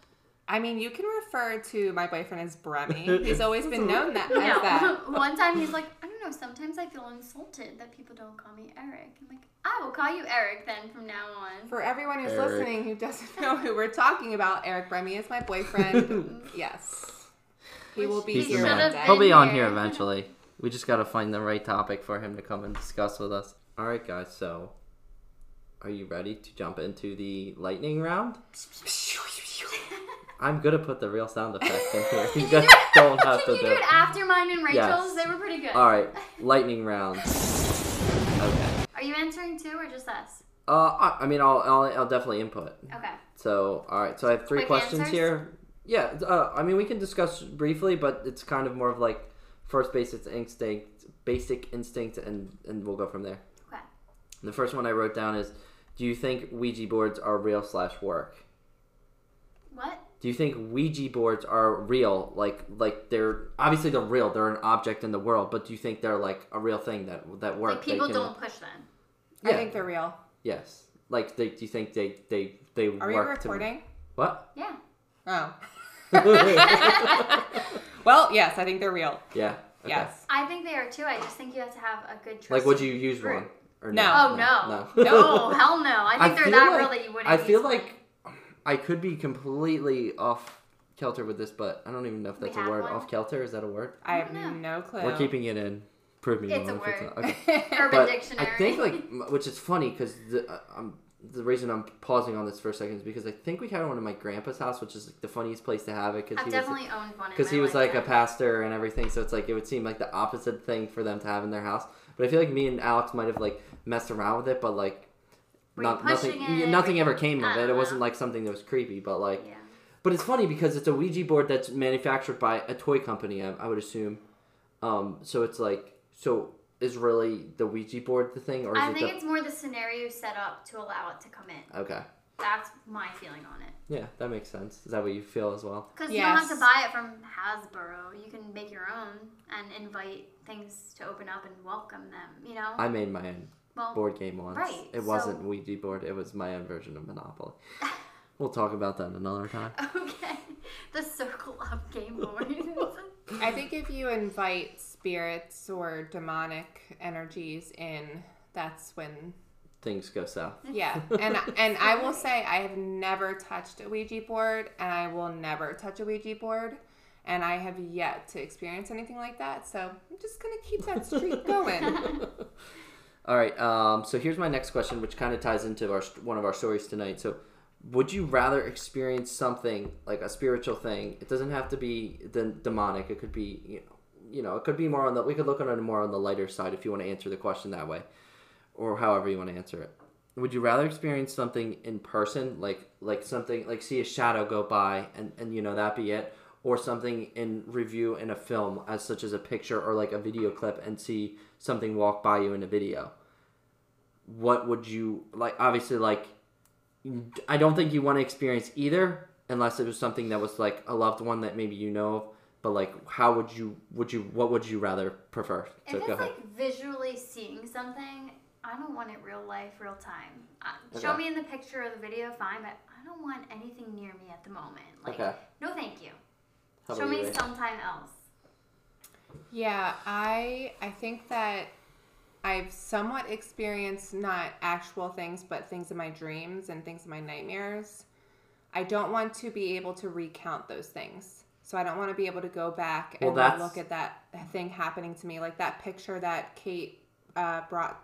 I mean, you can refer to my boyfriend as Bremy. *laughs* He's always been known that as no. that. One time he's like, I don't know, sometimes I feel insulted that people don't call me Eric. I'm like, I will call you Eric then from now on. For everyone who's Eric. listening who doesn't know who we're talking about, Eric Bremy is my boyfriend. *laughs* yes. He will be he's here one day. He'll be on here. here eventually. We just gotta find the right topic for him to come and discuss with us. All right, guys. So, are you ready to jump into the lightning round? *laughs* *laughs* I'm gonna put the real sound effect in here. *laughs* You guys *laughs* don't have to do do it. it after mine and Rachel's? Yes. They were pretty good. All right, *laughs* lightning round. Okay. Are you answering too or just us? Uh, I, I mean, I'll, I'll I'll definitely input. Okay. So, all right. So I have three Quick questions answers? here. Yeah. Uh, I mean, we can discuss briefly, but it's kind of more of like first basic instinct, basic instinct, and and we'll go from there. Okay. The first one I wrote down is, do you think Ouija boards are real slash work? What? Do you think Ouija boards are real? Like like they're obviously they're real. They're an object in the world, but do you think they're like a real thing that that work? Like They people can- don't push them. I think they're real. Yes. Like they, do you think they they they Are we work recording? to what? Yeah. Oh. *laughs* *laughs* well, yes, I think they're real. Yeah. Okay. Yes. I think they are too. I just think you have to have a good trust. Like, would you use one? Or No. Oh no. No. No, *laughs* hell no. I think they're that like- real that you wouldn't. I feel use one. like I could be completely off kilter with this, but I don't even know if that's a have word. one? Off kilter is that a word? I have don't no clue. We're keeping it in. Prove me It's wrong a if word. not. Okay. *laughs* Urban but Dictionary. I think like, m- which is funny because the uh, um, the reason I'm pausing on this for a second is because I think we had one in my grandpa's house, which is like, the funniest place to have it because I've he was definitely owned one. because Because he was like a pastor and everything, so it's like it would seem like the opposite thing for them to have in their house. But I feel like me and Alex might have like messed around with it, but like Were you not, nothing it? nothing ever came of it. don't It know. wasn't like something that was creepy, but like Yeah. but it's funny because it's a Ouija board that's manufactured by a toy company, I, I would assume. Um, so it's like, so is really the Ouija board the thing, or is I it think the? it's more the scenario set up to allow it to come in. Okay, That's my feeling on it. yeah, that makes sense. Is that what you feel as well? Because you don't have to buy it from Hasbro. You can make your own and invite things to open up and welcome them. You know. I made my own well, board game once. Right, It so- wasn't Ouija board. It was my own version of Monopoly. *laughs* we'll talk about that another time. okay. The circle of game board. *laughs* I think if you invite spirits or demonic energies in, that's when Things go south. *laughs* yeah. And and I will say I have never touched a Ouija board and I will never touch a Ouija board and I have yet to experience anything like that. So I'm just gonna keep that streak going. All right. Um, so here's my next question, which kind of ties into our one of our stories tonight. So, would you rather experience something like a spiritual thing? It doesn't have to be the demonic. It could be you know, you know, it could be more on the. We could look at it more on the lighter side if you want to answer the question that way, or however you want to answer it. Would you rather experience something in person, like like something like see a shadow go by and and you know that be it, or something in review in a film, as such as a picture or like a video clip, and see something walk by you in a video? What would you like? Obviously, like I don't think you want to experience either, unless it was something that was like a loved one that maybe you know of. But like, how would you? Would you? What would you rather prefer? if So it's go ahead. like visually seeing something, I don't want it real life, real time. Uh, Show me in the picture or the video, fine, but I don't want anything near me at the moment. Like, Okay. no, thank you. How Show about you, me sometime else. Yeah, I I think that I've somewhat experienced not actual things, but things in my dreams and things in my nightmares. I don't want to be able to recount those things. So I don't want to be able to go back Well, and that's- look at that thing happening to me, like that picture that Kate uh, brought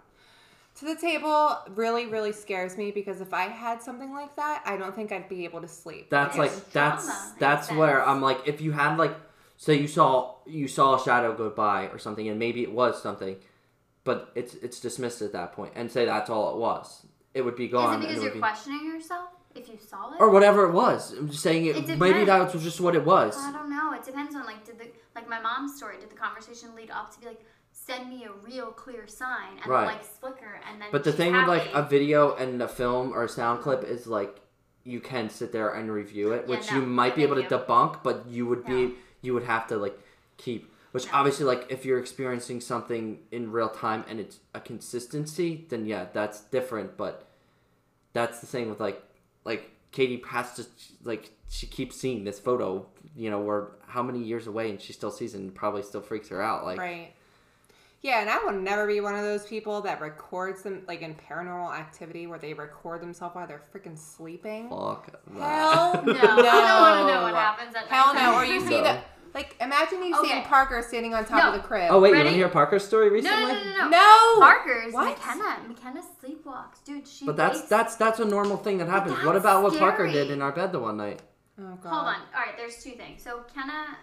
to the table really, really scares me because if I had something like that, I don't think I'd be able to sleep. That's There's like that's trauma that's a where sense. I'm like if you had like say you saw you saw a shadow go by or something and maybe it was something, but it's it's dismissed at that point and say that's all it was. It would be gone. Is it because it you're be, questioning yourself if you saw it? or whatever it was. I'm just saying it, It maybe that was just what it was. I don't know. It depends on like did the like my mom's story. Did the conversation lead up to be like send me a real clear sign and Right. the lights flicker and then But the she's thing with like a video and a film or a sound clip is like you can sit there and review it, Yeah, which no, you might be able to you. debunk, but you would No. be you would have to like keep which No. obviously like if you're experiencing something in real time and it's a consistency, then yeah, that's different, but that's the same with like like Katie has to like she keeps seeing this photo, you know, we're how many years away and she still sees it and probably still freaks her out like Right. Yeah, and I will never be one of those people that records them like in paranormal activity where they record themselves while they're freaking sleeping. fuck that. Hell No, *laughs* no. I don't want to know what happens at Hell night. no. Or you see No. the like imagine you seeing Okay. Parker standing on top No. of the crib. Oh wait, you Ready? want to hear Parker's story recently? no, no, no, no. No. Parker's What? McKenna. McKenna sleepwalks, dude. She. But that's wakes- that's that's a normal thing that happens. What that's about what Parker did in our bed the one night? Oh god. Hold on. All right, there's two things. So Kenna,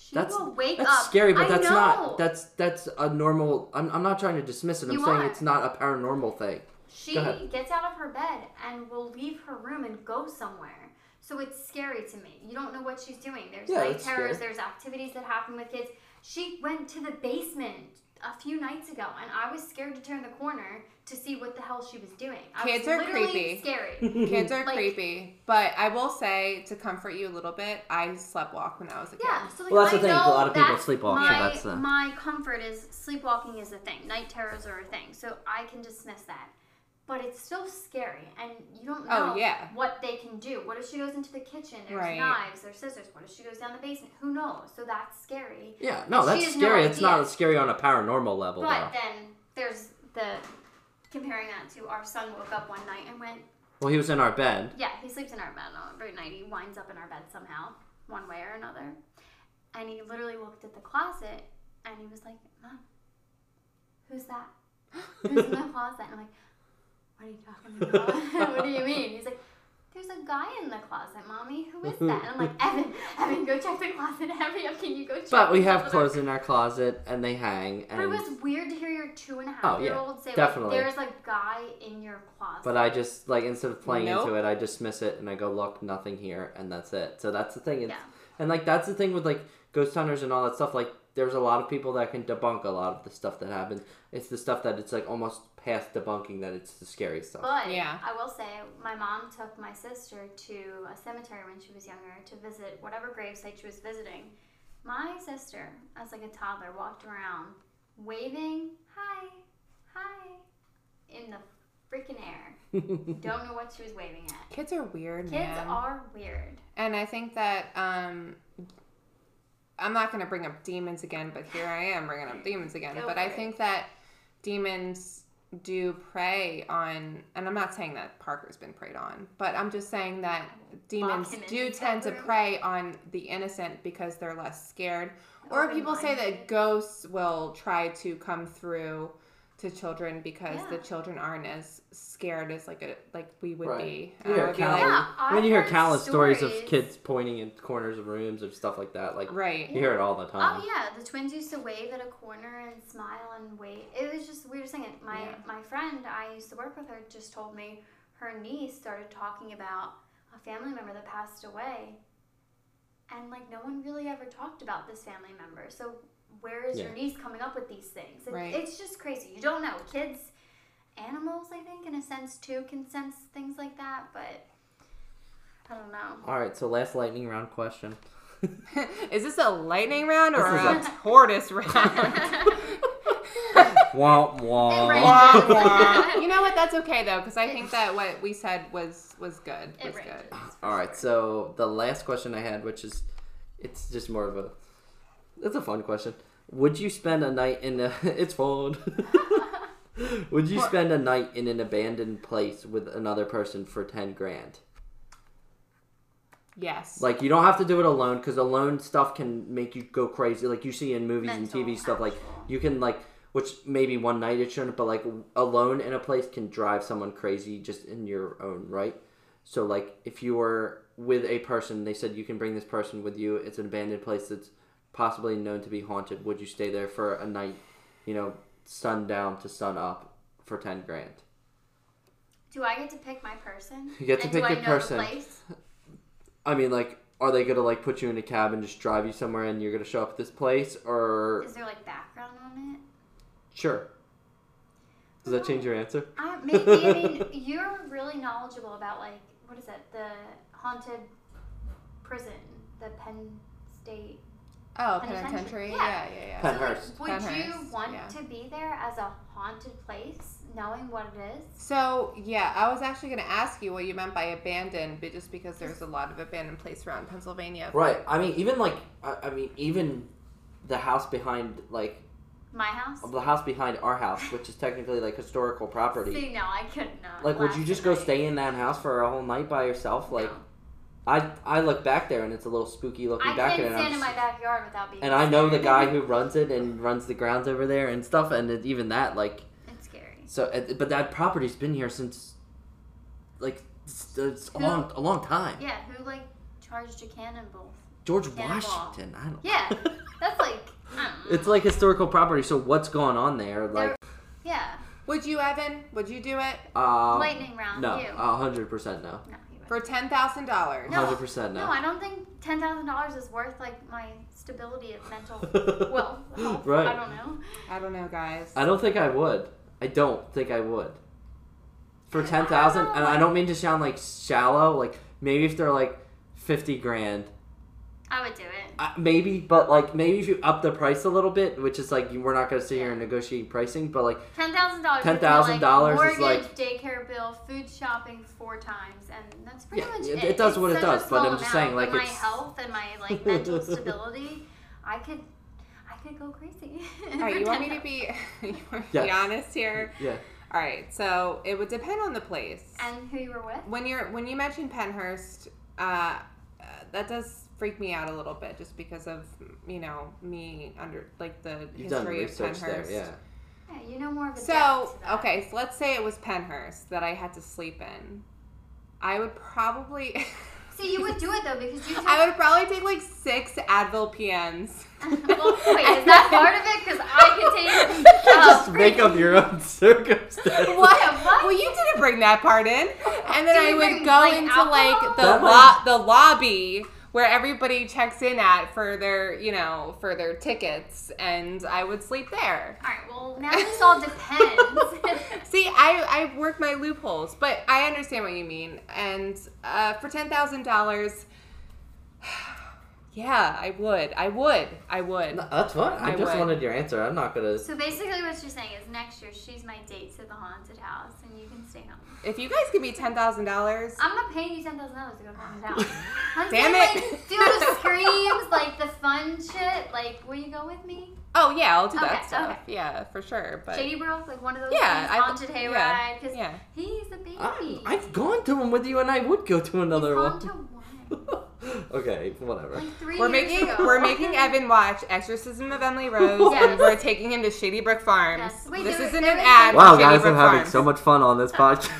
she That's will wake that's up. scary, but I that's know. not that's that's a normal. I'm, I'm not trying to dismiss it. I'm You saying are. it's not a paranormal thing. She gets out of her bed and will leave her room and go somewhere. So it's scary to me. You don't know what she's doing. There's Yeah, night terrors. scary. There's activities that happen with kids. She went to the basement a few nights ago, and I was scared to turn the corner to see what the hell she was doing. I Kids was are creepy. Scary. *laughs* Kids are Like- creepy, but I will say to comfort you a little bit, I slept walk when I was a kid. Yeah, so like, Well, that's the thing, a lot of people that's sleepwalk, so My, that's the- my comfort is sleepwalking is a thing. Night terrors are a thing, so I can dismiss that. But it's still scary, and you don't oh, know Oh, yeah. what they can do. What if she goes into the kitchen? There's Right. knives, there's scissors. What if she goes down the basement? Who knows? So that's scary. Yeah, no, And that's has no scary. it's not scary on a paranormal level But though. then there's the comparing that to our son woke up one night and went, Well, he was in our bed. yeah, he sleeps in our bed every night. He winds up in our bed somehow, one way or another. And he literally looked at the closet and he was like, Mom, who's that? Who's in the *laughs* closet? And I'm like, What are you talking about? *laughs* what do you mean? He's like, There's a guy in the closet, Mommy. Who is that? And I'm like, Evan, Evan, go check the closet. *laughs* Hurry up, can you go check But we have closet?" clothes in our closet and they hang. But it was weird to hear your two and a half Oh, yeah, year old say, definitely. like, There's a guy in your closet. but I just like instead of playing Nope. into it, I dismiss it and I go, look, nothing here, and that's it. So that's the thing. It's, Yeah. And like that's the thing with like ghost hunters and all that stuff. Like there's a lot of people that can debunk a lot of the stuff that happens. It's the stuff that it's like almost past debunking that it's the scary stuff. But Yeah. I will say, my mom took my sister to a cemetery when she was younger to visit whatever gravesite she was visiting. My sister, as like a toddler, walked around waving, "Hi, hi," in the freaking air. *laughs* Don't know what she was waving at. Kids are weird, Kids man. are weird. And I think that um, I'm not going to bring up demons again, but here I am bringing up demons again. Go but I it. think that demons do prey on, and I'm not saying that Parker's been preyed on, but I'm just saying that demons do tend to prey on the innocent because they're less scared. Or people say that ghosts will try to come through to children because the children aren't as scared as like a like we would Right. be. You hear I would be countless- like, Yeah, I've when you hear heard countless stories of kids pointing in corners of rooms and stuff like that, like right. you hear it all the oh, time. Oh yeah, the twins used to wave at a corner and smile and wave. It was just the weirdest thing. My Yeah. my friend I used to work with her just told me her niece started talking about a family member that passed away, and like no one really ever talked about this family member. So where is your niece coming up with these things? It, Right. It's just crazy. You don't know. Kids, animals, I think in a sense too can sense things like that, but I don't know. All right, so last lightning round question. *laughs* Is this a lightning round or This is a tortoise round? *laughs* *laughs* wah wah. It rains. Wah, wah. you know what? That's okay though, because I think that what we said was was good. It Was ranges. good. for All right, sure. so the last question I had, which is, it's just more of a, it's a fun question. Would you spend a night in a? *laughs* It's fun. *laughs* Would you spend a night in an abandoned place with another person for ten grand? Yes. Like you don't have to do it alone because alone stuff can make you go crazy. Like you see in movies Mental, and TV stuff. Like you can like which maybe one night it shouldn't, but like alone in a place can drive someone crazy just in your own right. So like if you were with a person, they said you can bring this person with you. It's an abandoned place that's possibly known to be haunted. Would you stay there for a night? You know, sundown to sun up for ten grand. Do I get to pick my person? You get to and pick do I your know person. The place? I mean, like, are they gonna like put you in a cab and just drive you somewhere, and you're gonna show up at this place, or Is there like background on it? sure? Does that change your oh, answer? I, maybe. I mean, *laughs* you're really knowledgeable about like what is it? The haunted prison, the Penn State. Oh, Penitentiary. penitentiary. Yeah. Yeah, yeah, yeah. Pen- So, like, Pennhurst. would you want yeah. to be there as a haunted place, knowing what it is? So yeah, I was actually going to ask you what you meant by abandoned, but just because there's a lot of abandoned places around Pennsylvania. Right. I mean, even like, I, I mean, even the house behind, like, My house. the house behind our house, which is technically like historical property. See, no, I couldn't. Like, would you just a go night. stay in that house for a whole night by yourself? Like, No. I I look back there and it's a little spooky looking I back can't there. and stand I'm in my backyard without being. and I know the guy who runs it and runs the grounds over there and stuff, and it, even that, like, It's scary. so, but that property's been here since, like, it's, it's a Who- long, a long time. Yeah, who like charged a cannonball? George Cannonball. Washington. I don't. Yeah, *laughs* that's like. I. It's like historical property. So what's going on there? Like, Yeah, Would you, Evan? Would you do it uh, lightning round. no, a hundred percent no, no, you wouldn't. For ten thousand dollars? No. hundred percent No, no. I don't think ten thousand dollars is worth like my stability of mental *laughs* well health. Right. I don't know. I don't know, guys. I don't think I would. I don't think I would. For ten thousand, and I don't mean to sound like shallow. Like maybe if they're like fifty grand, I would do it. uh, maybe. But like maybe if you up the price a little bit, which is like we're not gonna sit here and negotiate pricing, but like Ten thousand dollars. $10,000 is like- daycare bill, food shopping four times, and that's pretty Yeah, much it- it. it does It's what it does, but I'm just saying, like, my it's- health and my like mental *laughs* stability, I could, I could go crazy. *laughs* All right, you want me to be, *laughs* you want me to be Yes. honest here? yeah, All right, so it would depend on the place. And who you were with? when you're when you mentioned Pennhurst, uh, uh, that does freak me out a little bit, just because of you know me under like the you've done history of research there. Pennhurst. Yeah, Yeah, you know more of a So depth to that. okay, so let's say it was Pennhurst that I had to sleep in. I would probably, *laughs* See, you would do it though because you. Took, I would probably take like six Advil PMs. *laughs* well, wait, is that part of it? Because I could take. *laughs* just uh, make up your own circumstance. What? What? Well, you didn't bring that part in. And then Do I would bring, go like, into alcohol? like the That lo- the lobby where everybody checks in at for their, you know, for their tickets, and I would sleep there. All right. Well, now this all depends. *laughs* *laughs* See, I I work my loopholes, but I understand what you mean. And uh, for ten thousand dollars, yeah, I would, I would, I would. No, that's fine. I, I just would. wanted your answer. I'm not gonna. so basically, what you're saying is next year she's my date to the haunted house, and you can stay home. If you guys give me ten thousand dollars, I'm not paying you ten thousand dollars to go to the haunted house. *laughs* I'm Damn saying, it. Like, do the *laughs* screams, like the fun shit. Like, will you go with me? oh yeah, I'll do Okay, that stuff. okay. Yeah, for sure. But Shady Brook, like one of those Yeah, things, haunted hayride, yeah, because yeah. he's a baby. I, I've gone to one with you, and I would go to another one. gone to *laughs* one. *laughs* okay, whatever. Like three We're making ago. we're making Evan watch Exorcism of Emily Rose, Yes. and we're taking him to Shady Brook Farms. Yes. Wait, this there- isn't there an is- ad. Wow, Shady guys, Brook I'm having Farms. so much fun on this *laughs* podcast.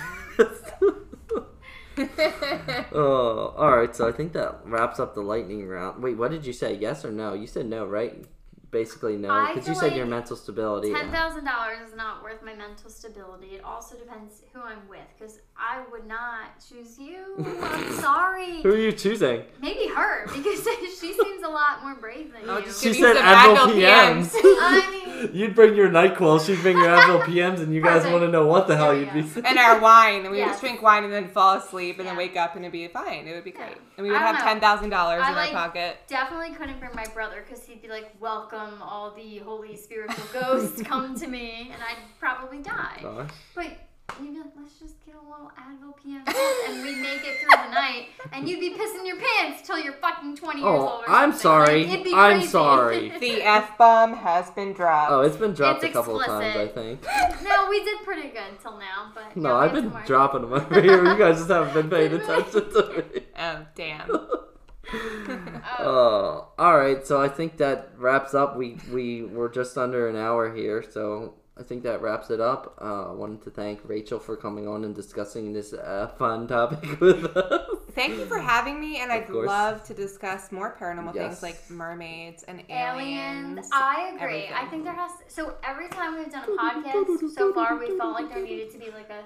*laughs* oh, all right. So I think that wraps up the lightning round. Wait, what did you say? Yes or no? You said no, right? Basically no, I because you feel said like your mental stability. Ten thousand dollars is not worth my mental stability. It also depends who I'm with, because I would not choose you. I'm *laughs* sorry. Who are you choosing? Maybe her, because *laughs* she seems a lot more brave than I'll you. She you said some Advil Advil PMs. I mean, You'd bring your Nyquil, she'd bring your Advil *laughs* PMs, and you guys want to know what the hell you'd we be go. and our wine, and we would Yes. just drink wine and then fall asleep, and then wake up, and it'd be fine. It would be Yeah. great, and we would have ten thousand dollars in like- our pocket. definitely couldn't bring my brother because he'd be like, "Welcome, all the holy spiritual ghosts, come to me," and I'd probably die. Gosh. But you'd be like, "Let's just get a little Advil PM and we make it through the night," and you'd be pissing your pants till you're fucking twenty years Oh, old. Or I'm something. sorry. Like, it'd be I'm crazy. sorry. *laughs* The f bomb has been dropped. Oh, it's been dropped It's a couple of times, I explicit. think. no, we did pretty good till now, but No, yeah, we I've had been more. dropping them over here. You guys just haven't been paying *laughs* attention to me. Oh damn. *laughs* Oh, *laughs* all right. So I think that wraps up. We we were just under an hour here, so I think that wraps it up. Uh, I wanted to thank Rachel for coming on and discussing this uh, fun topic *laughs* with us. Thank you for having me, and Of I'd course. love to discuss more paranormal Yes. things like mermaids and Aliens. aliens. I agree. everything. I think there has so every time we've done a podcast so far, we felt like there needed to be like a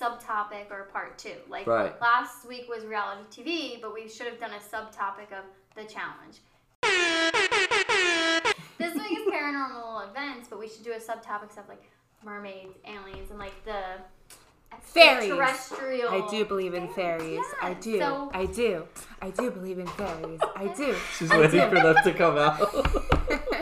subtopic or part two. Like Right. last week was reality TV, but we should have done a subtopic of the challenge. this week is paranormal events, but we should do a subtopic of like mermaids, aliens, and like the Fairies. extraterrestrial. I do believe in fairies. I do. so- I do. I do believe in fairies. I do. She's waiting for them to come out. *laughs*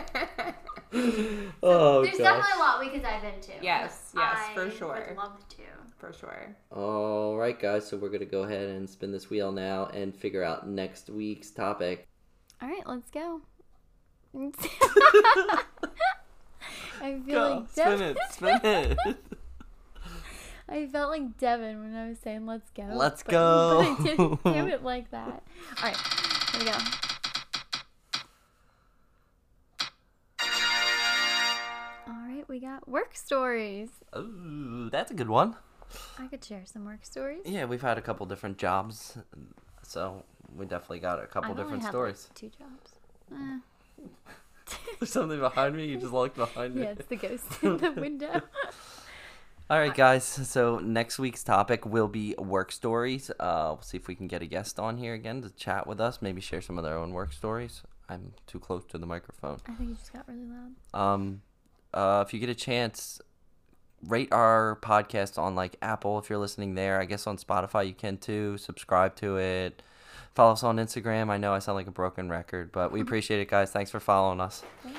*laughs* oh There's gosh. definitely a lot we could dive into. Yes, yes, I for sure. Would love to. For sure. All right, guys. So we're gonna go ahead and spin this wheel now and figure out next week's topic. All right, let's go. *laughs* I feel Go, like spin it, spin it. *laughs* I felt like Devin when I was saying "Let's go." Let's but- go. But I didn't do it like that. All right, here we go. Right, we got work stories. Ooh, that's a good one. I could share some work stories. Yeah, we've had a couple different jobs, so we definitely got a couple I've different had, stories. Like, two jobs. *laughs* Eh, There's something behind me. You just looked behind me. yeah, it's the ghost *laughs* in the window. *laughs* All right, guys. So next week's topic will be work stories. Uh, we'll see if we can get a guest on here again to chat with us. Maybe share some of their own work stories. I'm too close to the microphone. I think you just got really loud. Um, uh, if you get a chance, rate our podcast on like Apple if you're listening there. I guess on Spotify you can too. Subscribe to it. Follow us on Instagram. I know I sound like a broken record, but we *laughs* appreciate it, guys. Thanks for following us. Thanks.